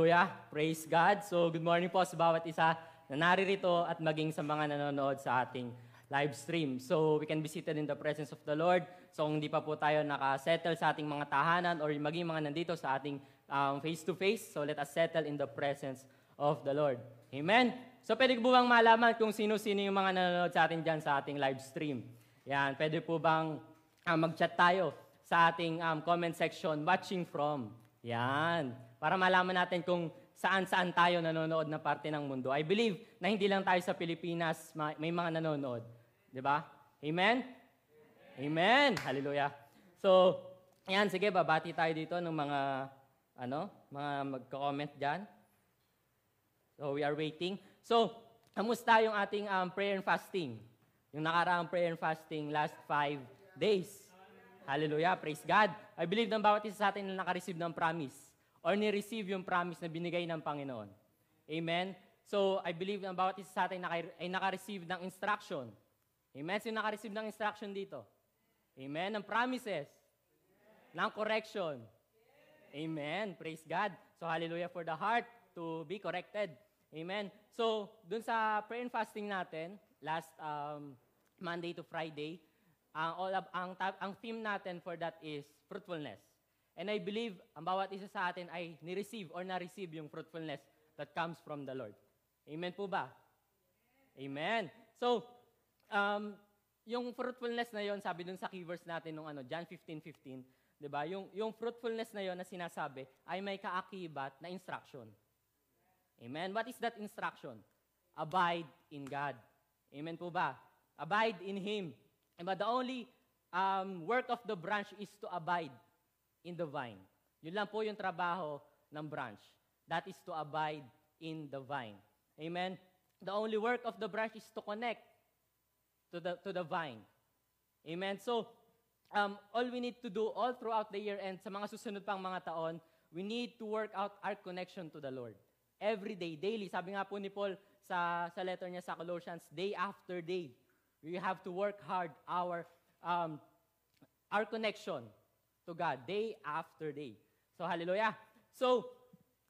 Hallelujah. Praise God. So, good morning po sa bawat isa na naririto at maging sa mga nanonood sa ating live stream. So, we can be seated in the presence of the Lord. So, kung hindi pa po tayo nakasettle sa ating mga tahanan or maging mga nandito sa ating um, face-to-face, so let us settle in the presence of the Lord. Amen? So, pwede po bang malaman kung sino-sino yung mga nanonood sa atin dyan sa ating live stream? Yan, pwede po bang uh, mag-chat tayo sa ating um, comment section, watching from. Yan para malaman natin kung saan-saan tayo nanonood na parte ng mundo. I believe na hindi lang tayo sa Pilipinas may mga nanonood. Di ba? Amen? Amen! Hallelujah. So, yan, sige, babati tayo dito ng mga, ano, mga magko-comment dyan. So, we are waiting. So, kamusta yung ating um, prayer and fasting? Yung nakaraang prayer and fasting last five days. Hallelujah. Praise God. I believe na bawat isa sa atin na nakareceive ng promise or ni-receive yung promise na binigay ng Panginoon. Amen? So, I believe na bawat isa sa atin ay naka-receive ng instruction. Amen? Sino naka-receive ng instruction dito? Amen? Ng promises. Ng correction. Amen. Praise God. So, hallelujah for the heart to be corrected. Amen. So, dun sa prayer and fasting natin, last um, Monday to Friday, ang, all of, ang, ang theme natin for that is fruitfulness. And I believe ang bawat isa sa atin ay ni-receive or na-receive yung fruitfulness that comes from the Lord. Amen po ba? Amen. So, um, yung fruitfulness na yon sabi dun sa keywords natin nung ano, John 15:15, 'di ba? Yung yung fruitfulness na yon na sinasabi ay may kaakibat na instruction. Amen. What is that instruction? Abide in God. Amen po ba? Abide in Him. But the only um, work of the branch is to abide in the vine. Yun lang po yung trabaho ng branch. That is to abide in the vine. Amen? The only work of the branch is to connect to the, to the vine. Amen? So, um, all we need to do all throughout the year and sa mga susunod pang mga taon, we need to work out our connection to the Lord. Every day, daily. Sabi nga po ni Paul sa, sa letter niya sa Colossians, day after day. We have to work hard our, um, our connection to God day after day. So, hallelujah. So,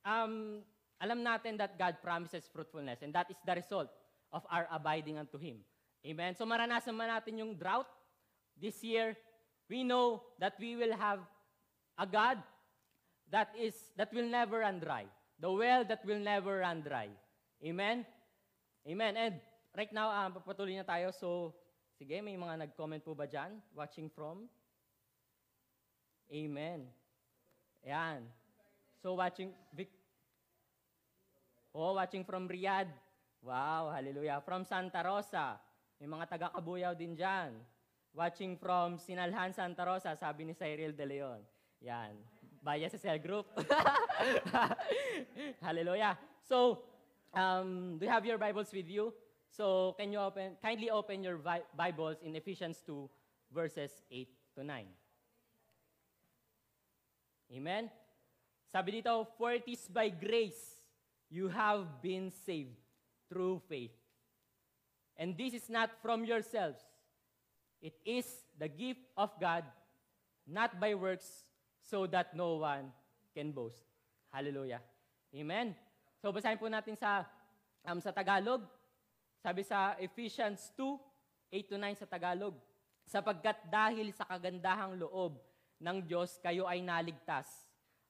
um, alam natin that God promises fruitfulness and that is the result of our abiding unto Him. Amen? So, maranasan man natin yung drought this year, we know that we will have a God that is that will never run dry. The well that will never run dry. Amen? Amen. And right now, um, papatuloy na tayo. So, sige, may mga nag-comment po ba dyan? Watching from? Amen. Yan. So watching, Vic, oh, watching from Riyadh. Wow, hallelujah. From Santa Rosa. May mga taga-kabuyaw din dyan. Watching from Sinalhan, Santa Rosa, sabi ni Cyril De Leon. Yan. Baya sa cell group. hallelujah. So, um, do you have your Bibles with you? So, can you open, kindly open your Bibles in Ephesians 2, verses 8 to 9. Amen? Sabi dito, for it is by grace you have been saved through faith. And this is not from yourselves. It is the gift of God, not by works, so that no one can boast. Hallelujah. Amen. So basahin po natin sa um, sa Tagalog. Sabi sa Ephesians 2, 8 to 9 sa Tagalog. Sapagkat dahil sa kagandahang loob ng Diyos, kayo ay naligtas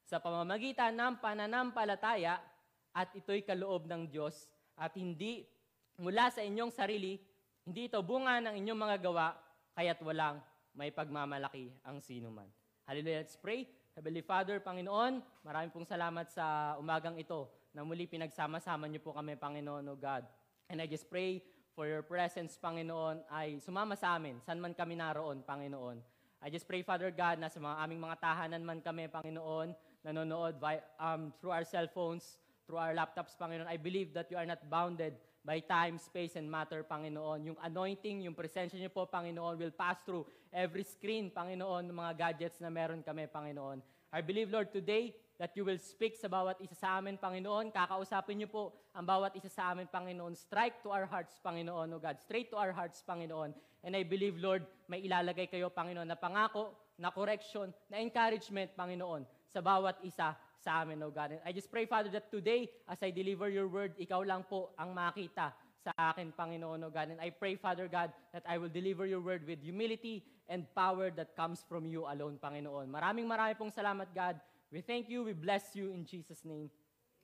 sa pamamagitan ng pananampalataya at ito'y kaloob ng Diyos at hindi mula sa inyong sarili, hindi ito bunga ng inyong mga gawa, kaya't walang may pagmamalaki ang sinuman. Hallelujah. Let's pray. Heavenly Father, Panginoon, maraming pong salamat sa umagang ito na muli pinagsama-sama niyo po kami, Panginoon, O God. And I just pray for your presence, Panginoon, ay sumama sa amin, saan man kami naroon, Panginoon. I just pray, Father God, na sa mga aming mga tahanan man kami, Panginoon, nanonood by, um, through our cell phones, through our laptops, Panginoon, I believe that you are not bounded by time, space, and matter, Panginoon. Yung anointing, yung presensya niyo po, Panginoon, will pass through every screen, Panginoon, ng mga gadgets na meron kami, Panginoon. I believe, Lord, today, that you will speak sa bawat isa sa amin, Panginoon. Kakausapin niyo po ang bawat isa sa amin, Panginoon. Strike to our hearts, Panginoon, O God. Straight to our hearts, Panginoon. And I believe, Lord, may ilalagay kayo, Panginoon, na pangako, na correction, na encouragement, Panginoon, sa bawat isa sa amin, O God. And I just pray, Father, that today, as I deliver your word, ikaw lang po ang makita sa akin, Panginoon, O God. And I pray, Father God, that I will deliver your word with humility and power that comes from you alone, Panginoon. Maraming marami pong salamat, God. We thank you, we bless you in Jesus' name.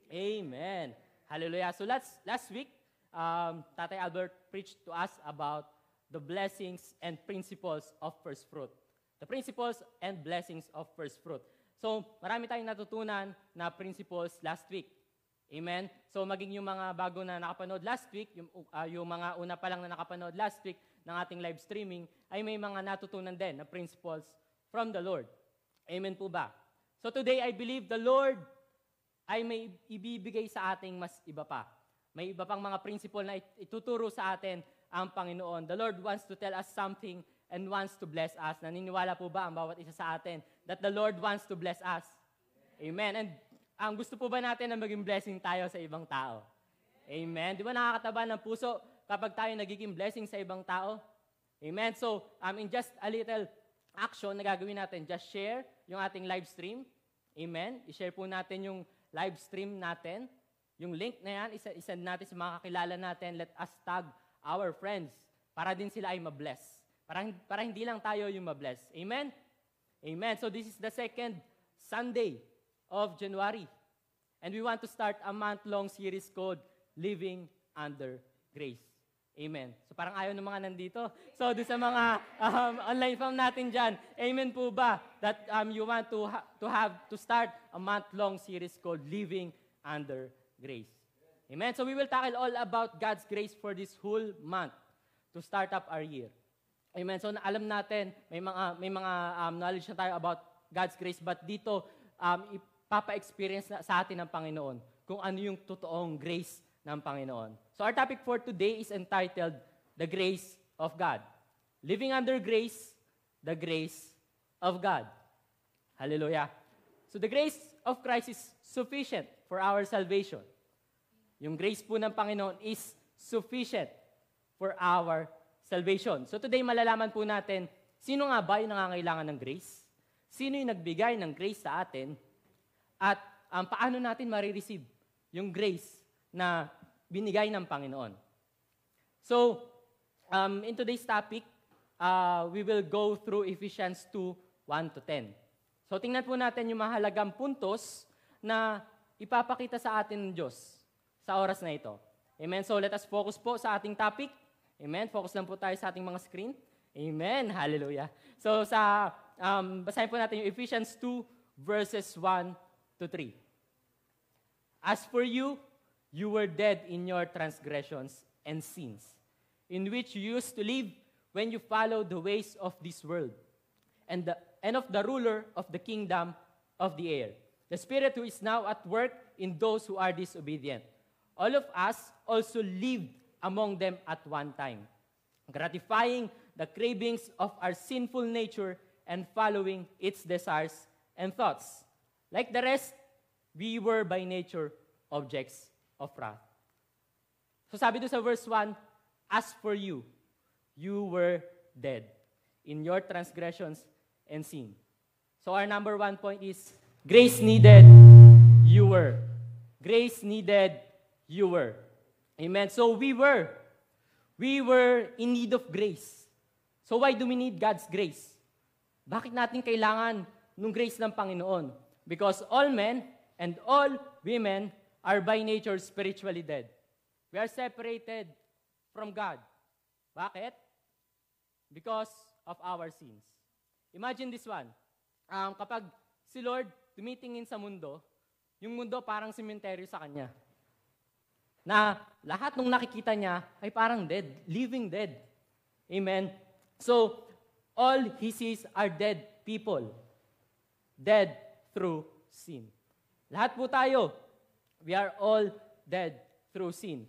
Amen. Hallelujah. So last, last week, um, Tatay Albert preached to us about the blessings and principles of first fruit. The principles and blessings of first fruit. So, marami tayong natutunan na principles last week. Amen? So, maging yung mga bago na nakapanood last week, yung, uh, yung mga una pa lang na nakapanood last week ng ating live streaming, ay may mga natutunan din na principles from the Lord. Amen po ba? So today, I believe the Lord ay may ibibigay sa ating mas iba pa. May iba pang mga principle na ituturo sa atin ang Panginoon. The Lord wants to tell us something and wants to bless us. Naniniwala po ba ang bawat isa sa atin that the Lord wants to bless us? Amen. And ang gusto po ba natin na maging blessing tayo sa ibang tao? Amen. Di ba nakakataba ng puso kapag tayo nagiging blessing sa ibang tao? Amen. So, um, in just a little action na gagawin natin, just share yung ating live stream. Amen. I-share po natin yung live stream natin. Yung link na yan, isend natin sa mga kakilala natin. Let us tag our friends para din sila ay mabless. Para, para hindi lang tayo yung mabless. Amen? Amen. So this is the second Sunday of January. And we want to start a month-long series called Living Under Grace. Amen. So parang ayaw ng mga nandito. So doon sa mga um, online fam natin dyan, amen po ba that um, you want to, ha- to have to start a month-long series called Living Under Grace. Amen. So we will tackle all about God's grace for this whole month to start up our year. Amen. So alam natin, may mga, may mga um, knowledge na tayo about God's grace, but dito, um, ipapa-experience na sa atin ng Panginoon kung ano yung totoong grace ng Panginoon. So our topic for today is entitled The Grace of God. Living under grace, the grace of God. Hallelujah. So the grace of Christ is sufficient for our salvation. Yung grace po ng Panginoon is sufficient for our salvation. So today malalaman po natin, sino nga ba yung nangangailangan ng grace? Sino yung nagbigay ng grace sa atin? At um, paano natin marireceive yung grace na binigay ng Panginoon. So, um, in today's topic, uh, we will go through Ephesians 2, 1 to 10. So, tingnan po natin yung mahalagang puntos na ipapakita sa atin ng Diyos sa oras na ito. Amen? So, let us focus po sa ating topic. Amen? Focus lang po tayo sa ating mga screen. Amen. Hallelujah. So, sa, um, basahin po natin yung Ephesians 2, verses 1 to 3. As for you, you were dead in your transgressions and sins, in which you used to live when you followed the ways of this world, and, the, and of the ruler of the kingdom of the air, the Spirit who is now at work in those who are disobedient. All of us also lived among them at one time, gratifying the cravings of our sinful nature and following its desires and thoughts. Like the rest, we were by nature objects of wrath. So sabi doon sa verse 1, As for you, you were dead in your transgressions and sin. So our number one point is, grace needed, you were. Grace needed, you were. Amen. So we were. We were in need of grace. So why do we need God's grace? Bakit natin kailangan ng grace ng Panginoon? Because all men and all women are by nature spiritually dead. We are separated from God. Bakit? Because of our sins. Imagine this one. Um, kapag si Lord tumitingin sa mundo, yung mundo parang sementeryo sa kanya. Na lahat ng nakikita niya ay parang dead, living dead. Amen? So, all he sees are dead people. Dead through sin. Lahat po tayo, we are all dead through sin.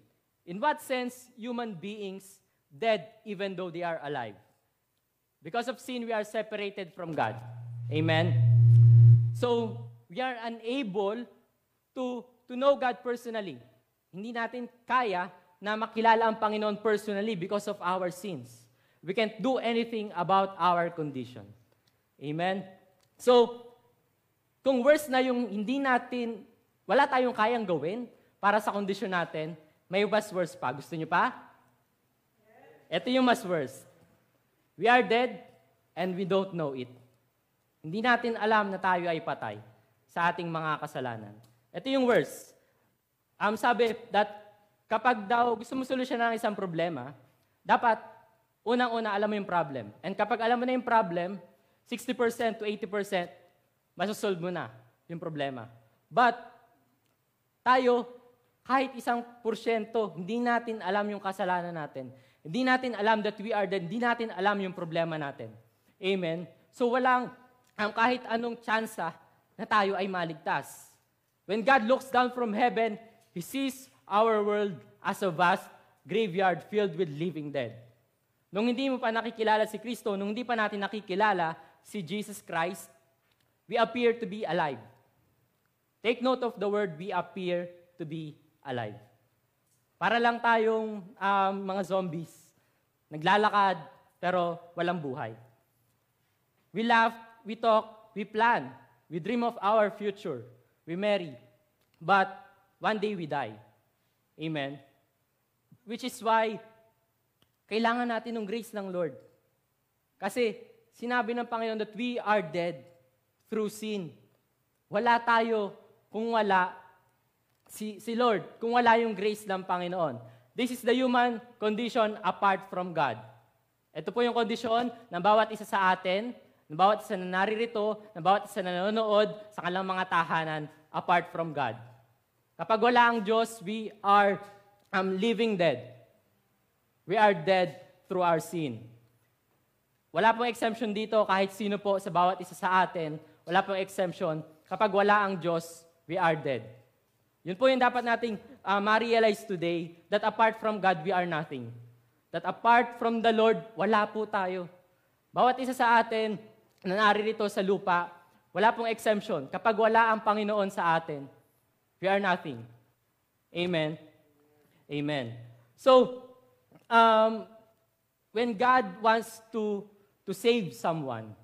In what sense, human beings dead even though they are alive? Because of sin, we are separated from God. Amen? So, we are unable to, to know God personally. Hindi natin kaya na makilala ang Panginoon personally because of our sins. We can't do anything about our condition. Amen? So, Kung worse na yung hindi natin, wala tayong kayang gawin para sa kondisyon natin, may mas worse pa. Gusto niyo pa? Ito yung mas worse. We are dead and we don't know it. Hindi natin alam na tayo ay patay sa ating mga kasalanan. Ito yung worse. Um, sabi that kapag daw gusto mo solusyonan ng isang problema, dapat unang-una alam mo yung problem. And kapag alam mo na yung problem, 60% to 80%, masosolve mo na yung problema. But, tayo, kahit isang porsyento, hindi natin alam yung kasalanan natin. Hindi natin alam that we are dead. Hindi natin alam yung problema natin. Amen? So walang um, kahit anong tsansa na tayo ay maligtas. When God looks down from heaven, He sees our world as a vast graveyard filled with living dead. Nung hindi mo pa nakikilala si Kristo, nung hindi pa natin nakikilala si Jesus Christ, we appear to be alive. Take note of the word, we appear to be alive. Para lang tayong um, mga zombies. Naglalakad, pero walang buhay. We laugh, we talk, we plan. We dream of our future. We marry. But one day we die. Amen? Which is why kailangan natin ng grace ng Lord. Kasi sinabi ng Panginoon that we are dead through sin. Wala tayo kung wala si, si Lord, kung wala yung grace ng Panginoon. This is the human condition apart from God. Ito po yung kondisyon ng bawat isa sa atin, ng bawat isa na naririto, ng bawat isa na nanonood sa kanilang mga tahanan apart from God. Kapag wala ang Diyos, we are um, living dead. We are dead through our sin. Wala pong exemption dito kahit sino po sa bawat isa sa atin. Wala pong exemption. Kapag wala ang Diyos, we are dead. Yun po yung dapat nating uh, ma-realize today that apart from God, we are nothing. That apart from the Lord, wala po tayo. Bawat isa sa atin na naririto sa lupa, wala pong exemption. Kapag wala ang Panginoon sa atin, we are nothing. Amen? Amen. So, um, when God wants to, to save someone,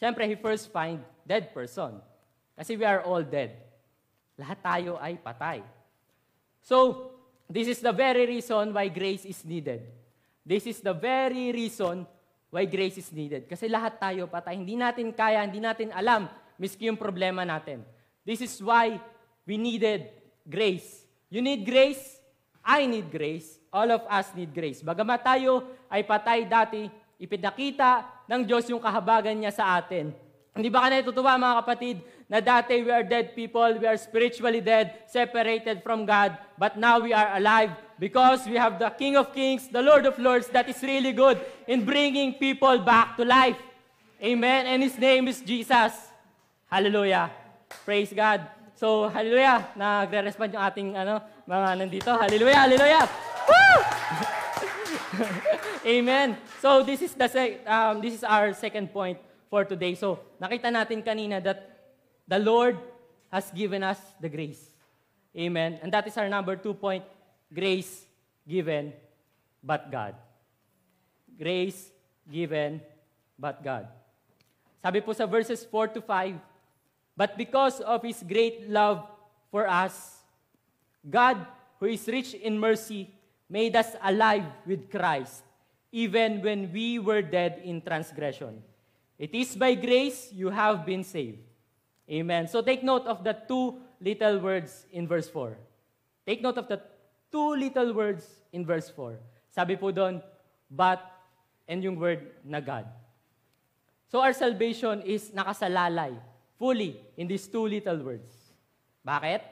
syempre, He first find dead person. Kasi we are all dead. Lahat tayo ay patay. So, this is the very reason why grace is needed. This is the very reason why grace is needed. Kasi lahat tayo patay. Hindi natin kaya, hindi natin alam, miski yung problema natin. This is why we needed grace. You need grace, I need grace, all of us need grace. Bagamat tayo ay patay dati, ipinakita ng Diyos yung kahabagan niya sa atin. Hindi ba ka natutuwa mga kapatid na dati we are dead people, we are spiritually dead, separated from God, but now we are alive because we have the King of Kings, the Lord of Lords that is really good in bringing people back to life. Amen. And His name is Jesus. Hallelujah. Praise God. So, hallelujah. Nagre-respond yung ating ano, mga nandito. Hallelujah, hallelujah. Woo! Amen. So, this is the sec- um, this is our second point for today. So, nakita natin kanina that the Lord has given us the grace. Amen. And that is our number two point, grace given but God. Grace given but God. Sabi po sa verses 4 to 5, But because of His great love for us, God, who is rich in mercy, made us alive with Christ, even when we were dead in transgression. It is by grace you have been saved. Amen. So take note of the two little words in verse 4. Take note of the two little words in verse 4. Sabi po doon, but, and yung word na God. So our salvation is nakasalalay fully in these two little words. Bakit?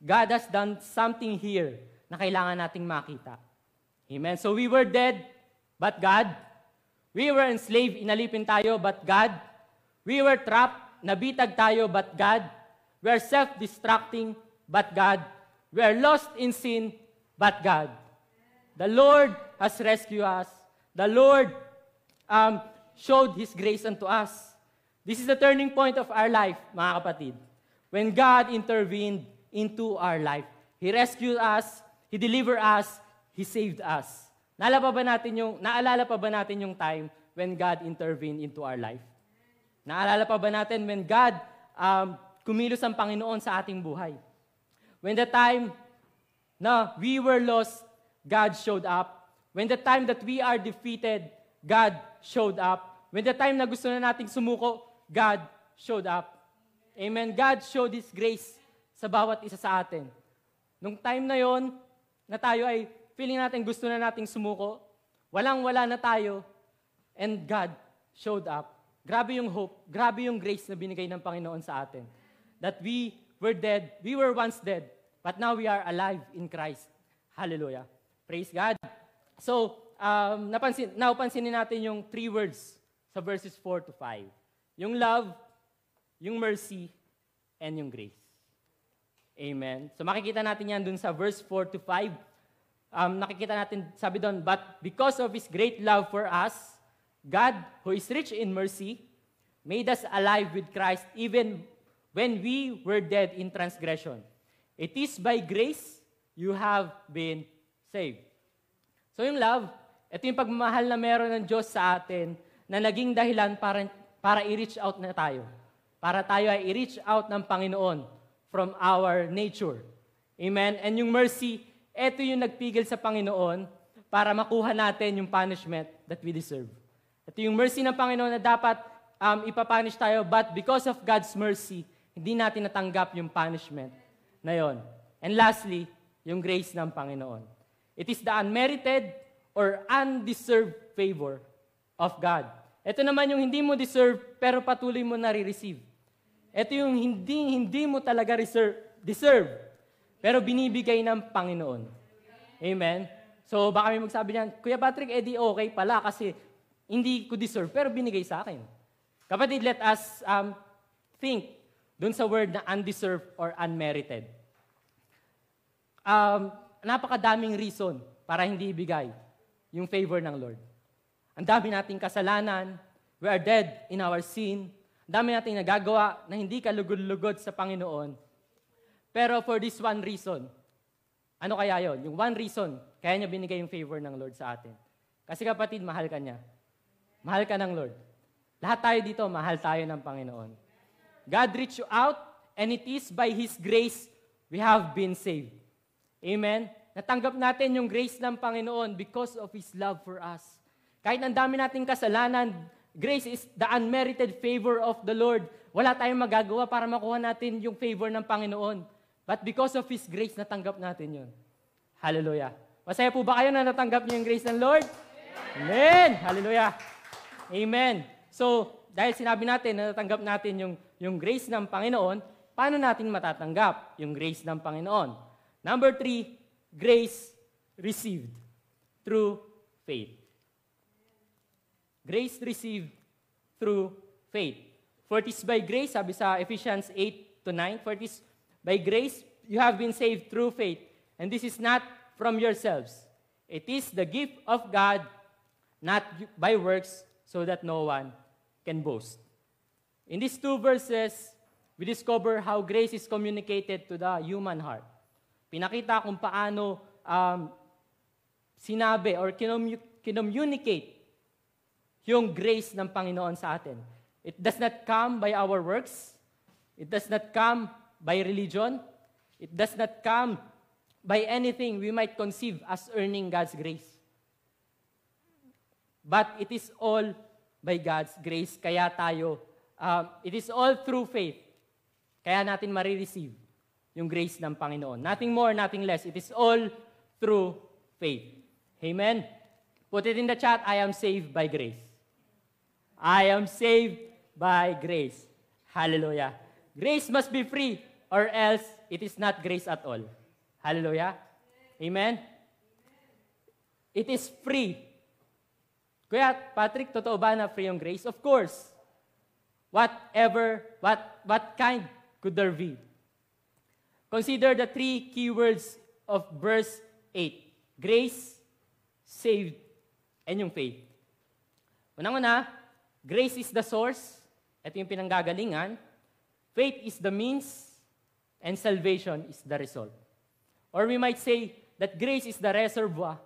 God has done something here na kailangan nating makita. Amen. So we were dead, but God We were enslaved, inalipin tayo, but God. We were trapped, nabitag tayo, but God. We are self-destructing, but God. We are lost in sin, but God. The Lord has rescued us. The Lord um, showed His grace unto us. This is the turning point of our life, mga kapatid. When God intervened into our life. He rescued us, He delivered us, He saved us. Naalala pa ba natin yung, naalala pa ba natin yung time when God intervened into our life? Naalala pa ba natin when God um, kumilos ang Panginoon sa ating buhay. When the time na we were lost, God showed up. When the time that we are defeated, God showed up. When the time na gusto na nating sumuko, God showed up. Amen. God showed His grace sa bawat isa sa atin. Nung time na yon, na tayo ay feeling natin gusto na nating sumuko, walang-wala na tayo, and God showed up. Grabe yung hope, grabe yung grace na binigay ng Panginoon sa atin. That we were dead, we were once dead, but now we are alive in Christ. Hallelujah. Praise God. So, um, napansin, napansinin natin yung three words sa verses 4 to 5. Yung love, yung mercy, and yung grace. Amen. So makikita natin yan dun sa verse 4 to 5. Um, nakikita natin, sabi doon, But because of His great love for us, God, who is rich in mercy, made us alive with Christ even when we were dead in transgression. It is by grace you have been saved. So yung love, ito yung pagmamahal na meron ng Diyos sa atin na naging dahilan para, para i-reach out na tayo. Para tayo ay i-reach out ng Panginoon from our nature. Amen? And yung mercy, ito yung nagpigil sa Panginoon para makuha natin yung punishment that we deserve. Ito yung mercy ng Panginoon na dapat um, ipapunish tayo, but because of God's mercy, hindi natin natanggap yung punishment na yon. And lastly, yung grace ng Panginoon. It is the unmerited or undeserved favor of God. Ito naman yung hindi mo deserve pero patuloy mo nare-receive. Ito yung hindi, hindi mo talaga reserve, deserve, pero binibigay ng Panginoon. Amen? So baka may magsabi niyan, Kuya Patrick, edi okay pala kasi hindi ko deserve, pero binigay sa akin. Kapatid, let us um, think dun sa word na undeserved or unmerited. Um, napakadaming reason para hindi ibigay yung favor ng Lord. Ang dami nating kasalanan, we are dead in our sin, dami nating nagagawa na hindi ka lugod-lugod sa Panginoon. Pero for this one reason, ano kaya yon? Yung one reason, kaya niya binigay yung favor ng Lord sa atin. Kasi kapatid, mahal ka niya. Mahal ka ng Lord. Lahat tayo dito, mahal tayo ng Panginoon. God reached you out, and it is by His grace we have been saved. Amen? Natanggap natin yung grace ng Panginoon because of His love for us. Kahit ang dami nating kasalanan, Grace is the unmerited favor of the Lord. Wala tayong magagawa para makuha natin yung favor ng Panginoon. But because of His grace, natanggap natin yun. Hallelujah. Masaya po ba kayo na natanggap niyo yung grace ng Lord? Amen! Hallelujah. Amen. So, dahil sinabi natin na natanggap natin yung, yung grace ng Panginoon, paano natin matatanggap yung grace ng Panginoon? Number three, grace received through faith. Grace received through faith. For it is by grace, sabi sa Ephesians 8 to 9, for it is by grace you have been saved through faith. And this is not from yourselves. It is the gift of God, not by works, so that no one can boast. In these two verses, we discover how grace is communicated to the human heart. Pinakita kung paano um, sinabi or kinommunicate yung grace ng Panginoon sa atin. It does not come by our works. It does not come by religion. It does not come by anything we might conceive as earning God's grace. But it is all by God's grace. Kaya tayo, uh, it is all through faith. Kaya natin marireceive yung grace ng Panginoon. Nothing more, nothing less. It is all through faith. Amen? Put it in the chat, I am saved by grace. I am saved by grace. Hallelujah. Grace must be free or else it is not grace at all. Hallelujah. Amen? It is free. Kuya, Patrick, totoo ba na free yung grace? Of course. Whatever, what, what kind could there be? Consider the three keywords of verse 8. Grace, saved, and yung faith. Unang-una, Grace is the source. Ito yung pinanggagalingan. Faith is the means. And salvation is the result. Or we might say that grace is the reservoir.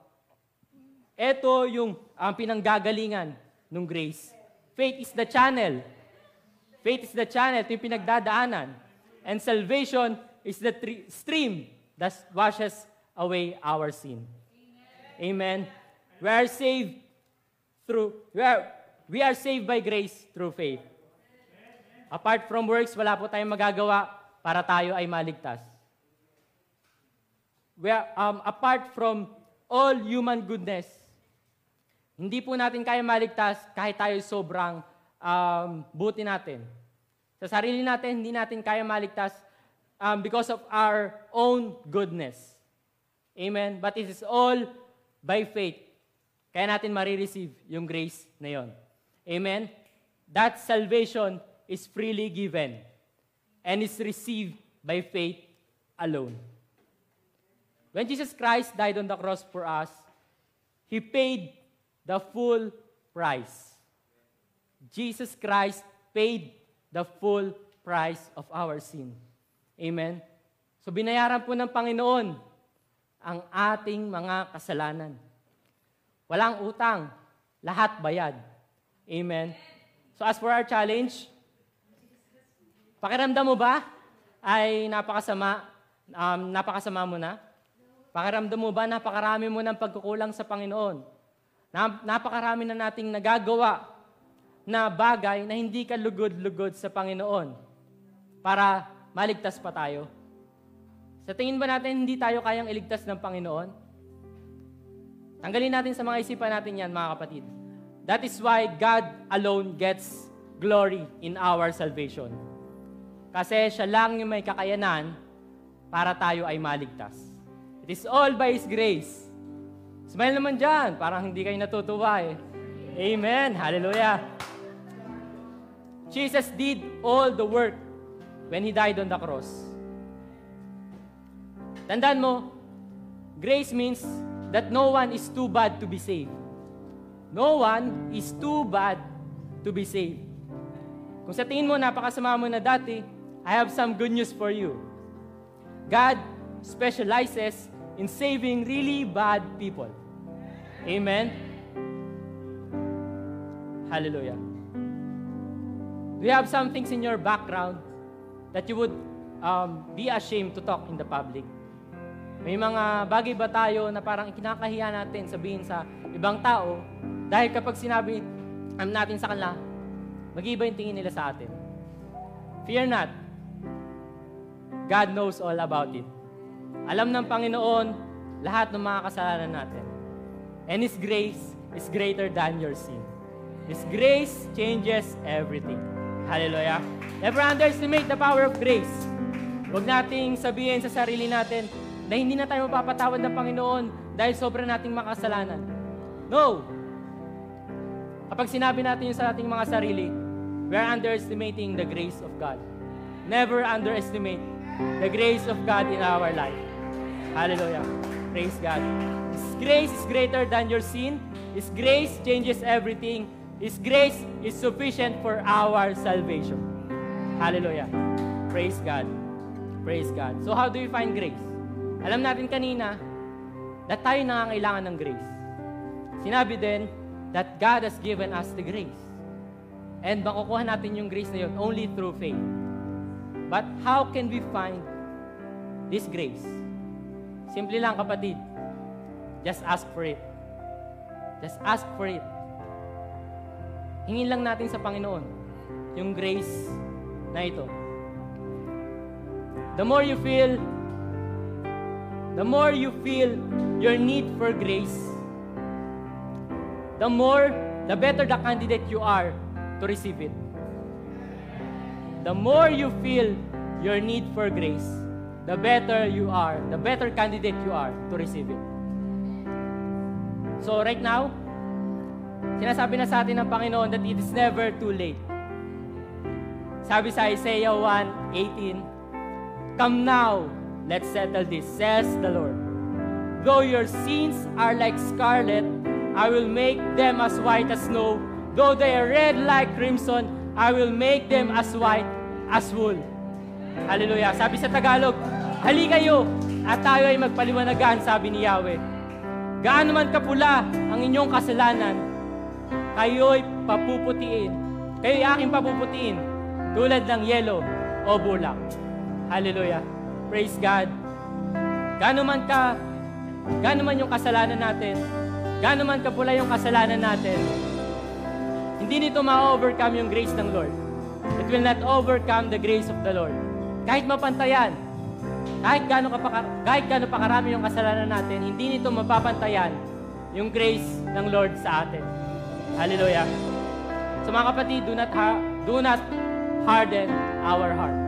Ito yung ang pinanggagalingan ng grace. Faith is the channel. Faith is the channel, ito yung pinagdadaanan. And salvation is the tri- stream that washes away our sin. Amen. We are saved through, we are, we are saved by grace through faith. Apart from works, wala po tayong magagawa para tayo ay maligtas. We are, um, apart from all human goodness, hindi po natin kaya maligtas kahit tayo sobrang um, buti natin. Sa sarili natin, hindi natin kaya maligtas um, because of our own goodness. Amen? But it is all by faith. Kaya natin marireceive yung grace na yon. Amen? That salvation is freely given and is received by faith alone. When Jesus Christ died on the cross for us, He paid the full price. Jesus Christ paid the full price of our sin. Amen? So binayaran po ng Panginoon ang ating mga kasalanan. Walang utang, lahat bayad. Amen? So as for our challenge, pakiramdam mo ba ay napakasama, um, napakasama mo na? Pakiramdam mo ba napakarami mo ng pagkukulang sa Panginoon? Napakarami na nating nagagawa na bagay na hindi ka lugod-lugod sa Panginoon para maligtas pa tayo. Sa tingin ba natin hindi tayo kayang iligtas ng Panginoon? Tanggalin natin sa mga isipan natin yan, mga kapatid. That is why God alone gets glory in our salvation. Kasi siya lang yung may kakayanan para tayo ay maligtas. It is all by His grace. Smile naman dyan. Parang hindi kayo natutuwa eh. Amen. Hallelujah. Jesus did all the work when He died on the cross. Tandaan mo, grace means that no one is too bad to be saved. No one is too bad to be saved. Kung sa tingin mo, napakasama mo na dati, I have some good news for you. God specializes in saving really bad people. Amen? Hallelujah. Do you have some things in your background that you would um, be ashamed to talk in the public? May mga bagay ba tayo na parang ikinakahiya natin sabihin sa ibang tao dahil kapag sinabi um, natin sa kanila, mag-iba yung tingin nila sa atin. Fear not. God knows all about it. Alam ng Panginoon lahat ng mga kasalanan natin. And His grace is greater than your sin. His grace changes everything. Hallelujah. Never underestimate the power of grace. Huwag nating sabihin sa sarili natin na hindi na tayo mapapatawad ng Panginoon dahil sobra nating makasalanan. No! Kapag sinabi natin yun sa ating mga sarili, we are underestimating the grace of God. Never underestimate the grace of God in our life. Hallelujah. Praise God. His grace is greater than your sin. His grace changes everything. His grace is sufficient for our salvation. Hallelujah. Praise God. Praise God. So how do we find grace? Alam natin kanina na tayo nangangailangan ng grace. Sinabi din that God has given us the grace. And makukuha natin yung grace na yun only through faith. But how can we find this grace? Simple lang kapatid. Just ask for it. Just ask for it. Hingin lang natin sa Panginoon yung grace na ito. The more you feel the more you feel your need for grace, the more, the better the candidate you are to receive it. The more you feel your need for grace, the better you are, the better candidate you are to receive it. So right now, sinasabi na sa atin ng Panginoon that it is never too late. Sabi sa Isaiah 1:18, Come now, let's settle this, says the Lord. Though your sins are like scarlet, I will make them as white as snow. Though they are red like crimson, I will make them as white as wool. Hallelujah. Sabi sa Tagalog, Hali kayo at tayo ay magpaliwanagan, sabi ni Yahweh. Gaano man kapula ang inyong kasalanan, kayo'y papuputiin. Kayo'y aking papuputiin. tulad ng yelo o bulak. Hallelujah. Praise God. Gaano man ka, gaano man yung kasalanan natin, gaano man kapula yung kasalanan natin, hindi nito ma-overcome yung grace ng Lord. It will not overcome the grace of the Lord. Kahit mapantayan, kahit gaano, ka pa, kahit gaano pa karami yung kasalanan natin, hindi nito mapapantayan yung grace ng Lord sa atin. Hallelujah. So mga kapatid, do not, ha- do not harden our heart.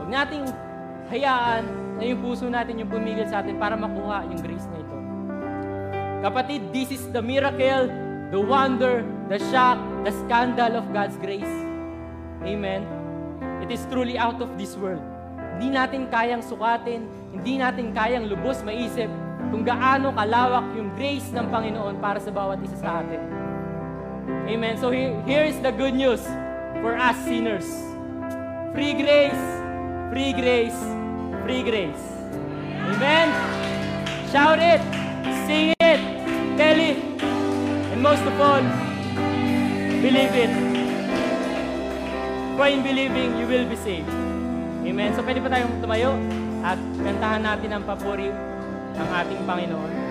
Huwag nating hayaan na yung puso natin yung pumigil sa atin para makuha yung grace na. Kapatid, this is the miracle, the wonder, the shock, the scandal of God's grace. Amen. It is truly out of this world. Hindi natin kayang sukatin, hindi natin kayang lubos maisip kung gaano kalawak yung grace ng Panginoon para sa bawat isa sa atin. Amen. So here, is the good news for us sinners. Free grace, free grace, free grace. Amen. Shout it, tell and most of all, believe it. For in believing, you will be saved. Amen. So pwede pa tayong tumayo at kantahan natin ang papuri ng ating Panginoon.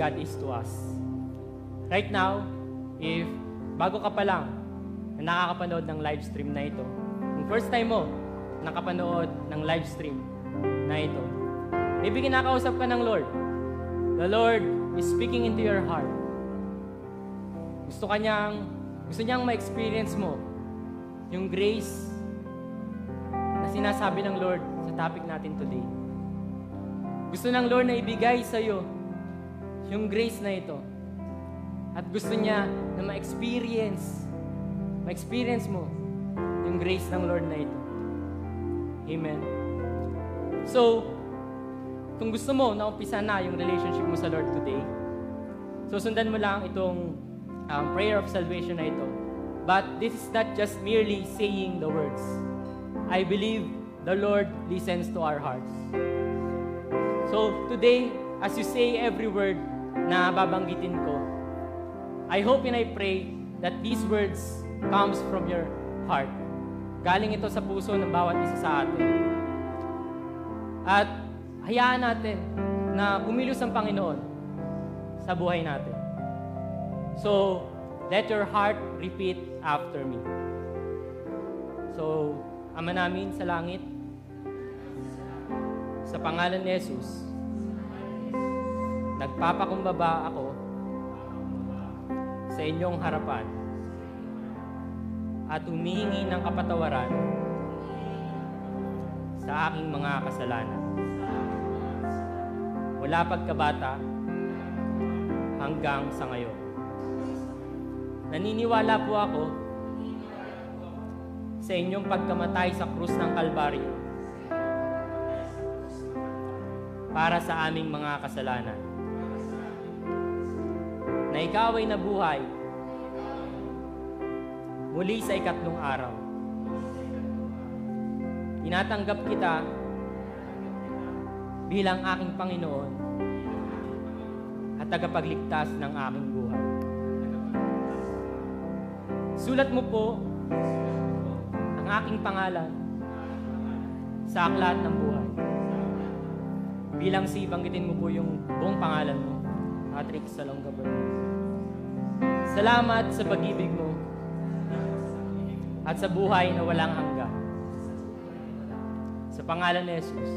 God is to us. Right now, if bago ka pa lang na nakakapanood ng live stream na ito, kung first time mo nakapanood ng live stream na ito, maybe kinakausap ka ng Lord. The Lord is speaking into your heart. Gusto kanyang, gusto niyang ma-experience mo yung grace na sinasabi ng Lord sa topic natin today. Gusto ng Lord na ibigay sa iyo yung grace na ito. At gusto niya na ma-experience, ma-experience mo yung grace ng Lord na ito. Amen. So, kung gusto mo na umpisa na yung relationship mo sa Lord today, susundan mo lang itong um, prayer of salvation na ito. But this is not just merely saying the words. I believe the Lord listens to our hearts. So today, as you say every word na babanggitin ko, I hope and I pray that these words comes from your heart. Galing ito sa puso ng bawat isa sa atin. At hayaan natin na kumilos ang Panginoon sa buhay natin. So, let your heart repeat after me. So, Ama namin sa langit, sa pangalan ni Jesus, nagpapakumbaba ako sa inyong harapan at humihingi ng kapatawaran sa aking mga kasalanan. Mula pagkabata hanggang sa ngayon. Naniniwala po ako sa inyong pagkamatay sa krus ng Kalbaryo para sa aming mga kasalanan. Na ikaw ay nabuhay muli sa ikatlong araw. Tinatanggap kita bilang aking Panginoon at tagapagligtas ng aking buhay. Sulat mo po ang aking pangalan sa aklat ng buhay. Bilang si, banggitin mo po yung buong pangalan mo, Patrick Salonga Bernal. Salamat sa pag-ibig mo at sa buhay na walang hanggan. Sa pangalan ni Jesus.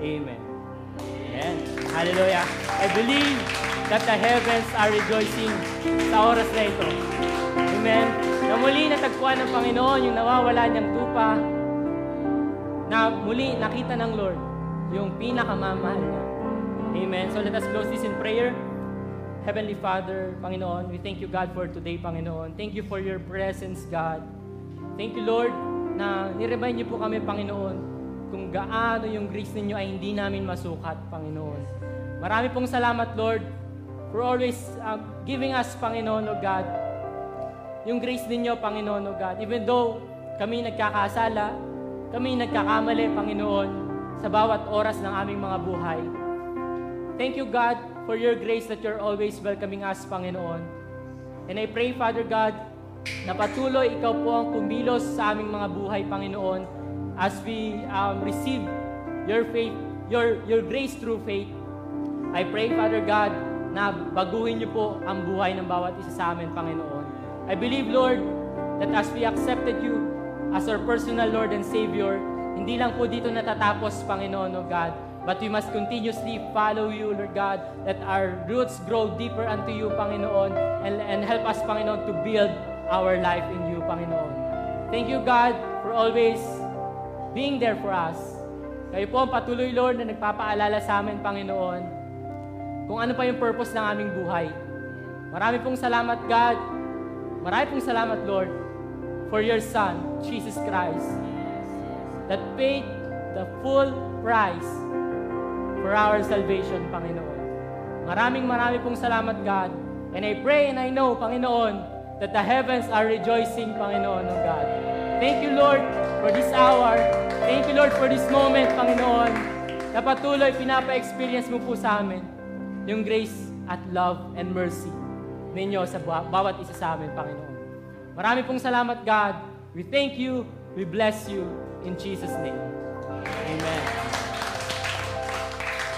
Amen. Amen. Hallelujah. I believe that the heavens are rejoicing sa oras na ito. Amen. Na muli natagpuan ng Panginoon yung nawawala niyang tupa na muli nakita ng Lord yung pinakamamahal niya. Amen. So let us close this in prayer. Heavenly Father, Panginoon, we thank you, God, for today, Panginoon. Thank you for your presence, God. Thank you, Lord, na niremind niyo po kami, Panginoon, kung gaano yung grace ninyo ay hindi namin masukat, Panginoon. Marami pong salamat, Lord, for always uh, giving us, Panginoon, O God, yung grace ninyo, Panginoon, O God. Even though kami nagkakasala, kami nagkakamali, Panginoon, sa bawat oras ng aming mga buhay. Thank you, God, for your grace that you're always welcoming us, Panginoon. And I pray, Father God, na patuloy ikaw po ang kumilos sa aming mga buhay, Panginoon, as we um, receive your faith, your, your grace through faith. I pray, Father God, na baguhin niyo po ang buhay ng bawat isa sa amin, Panginoon. I believe, Lord, that as we accepted you as our personal Lord and Savior, hindi lang po dito natatapos, Panginoon, O God, but we must continuously follow you, Lord God, that our roots grow deeper unto you, Panginoon, and, and help us, Panginoon, to build our life in you, Panginoon. Thank you, God, for always being there for us. Kayo po ang patuloy, Lord, na nagpapaalala sa amin, Panginoon, kung ano pa yung purpose ng aming buhay. Marami pong salamat, God. Marami pong salamat, Lord, for your Son, Jesus Christ, that paid the full price for our salvation, Panginoon. Maraming marami pong salamat, God. And I pray and I know, Panginoon, that the heavens are rejoicing, Panginoon, O God. Thank you, Lord, for this hour. Thank you, Lord, for this moment, Panginoon, na patuloy pinapa-experience mo po sa amin yung grace at love and mercy ninyo sa baw- bawat isa sa amin, Panginoon. Marami pong salamat, God. We thank you. We bless you. In Jesus' name. Amen.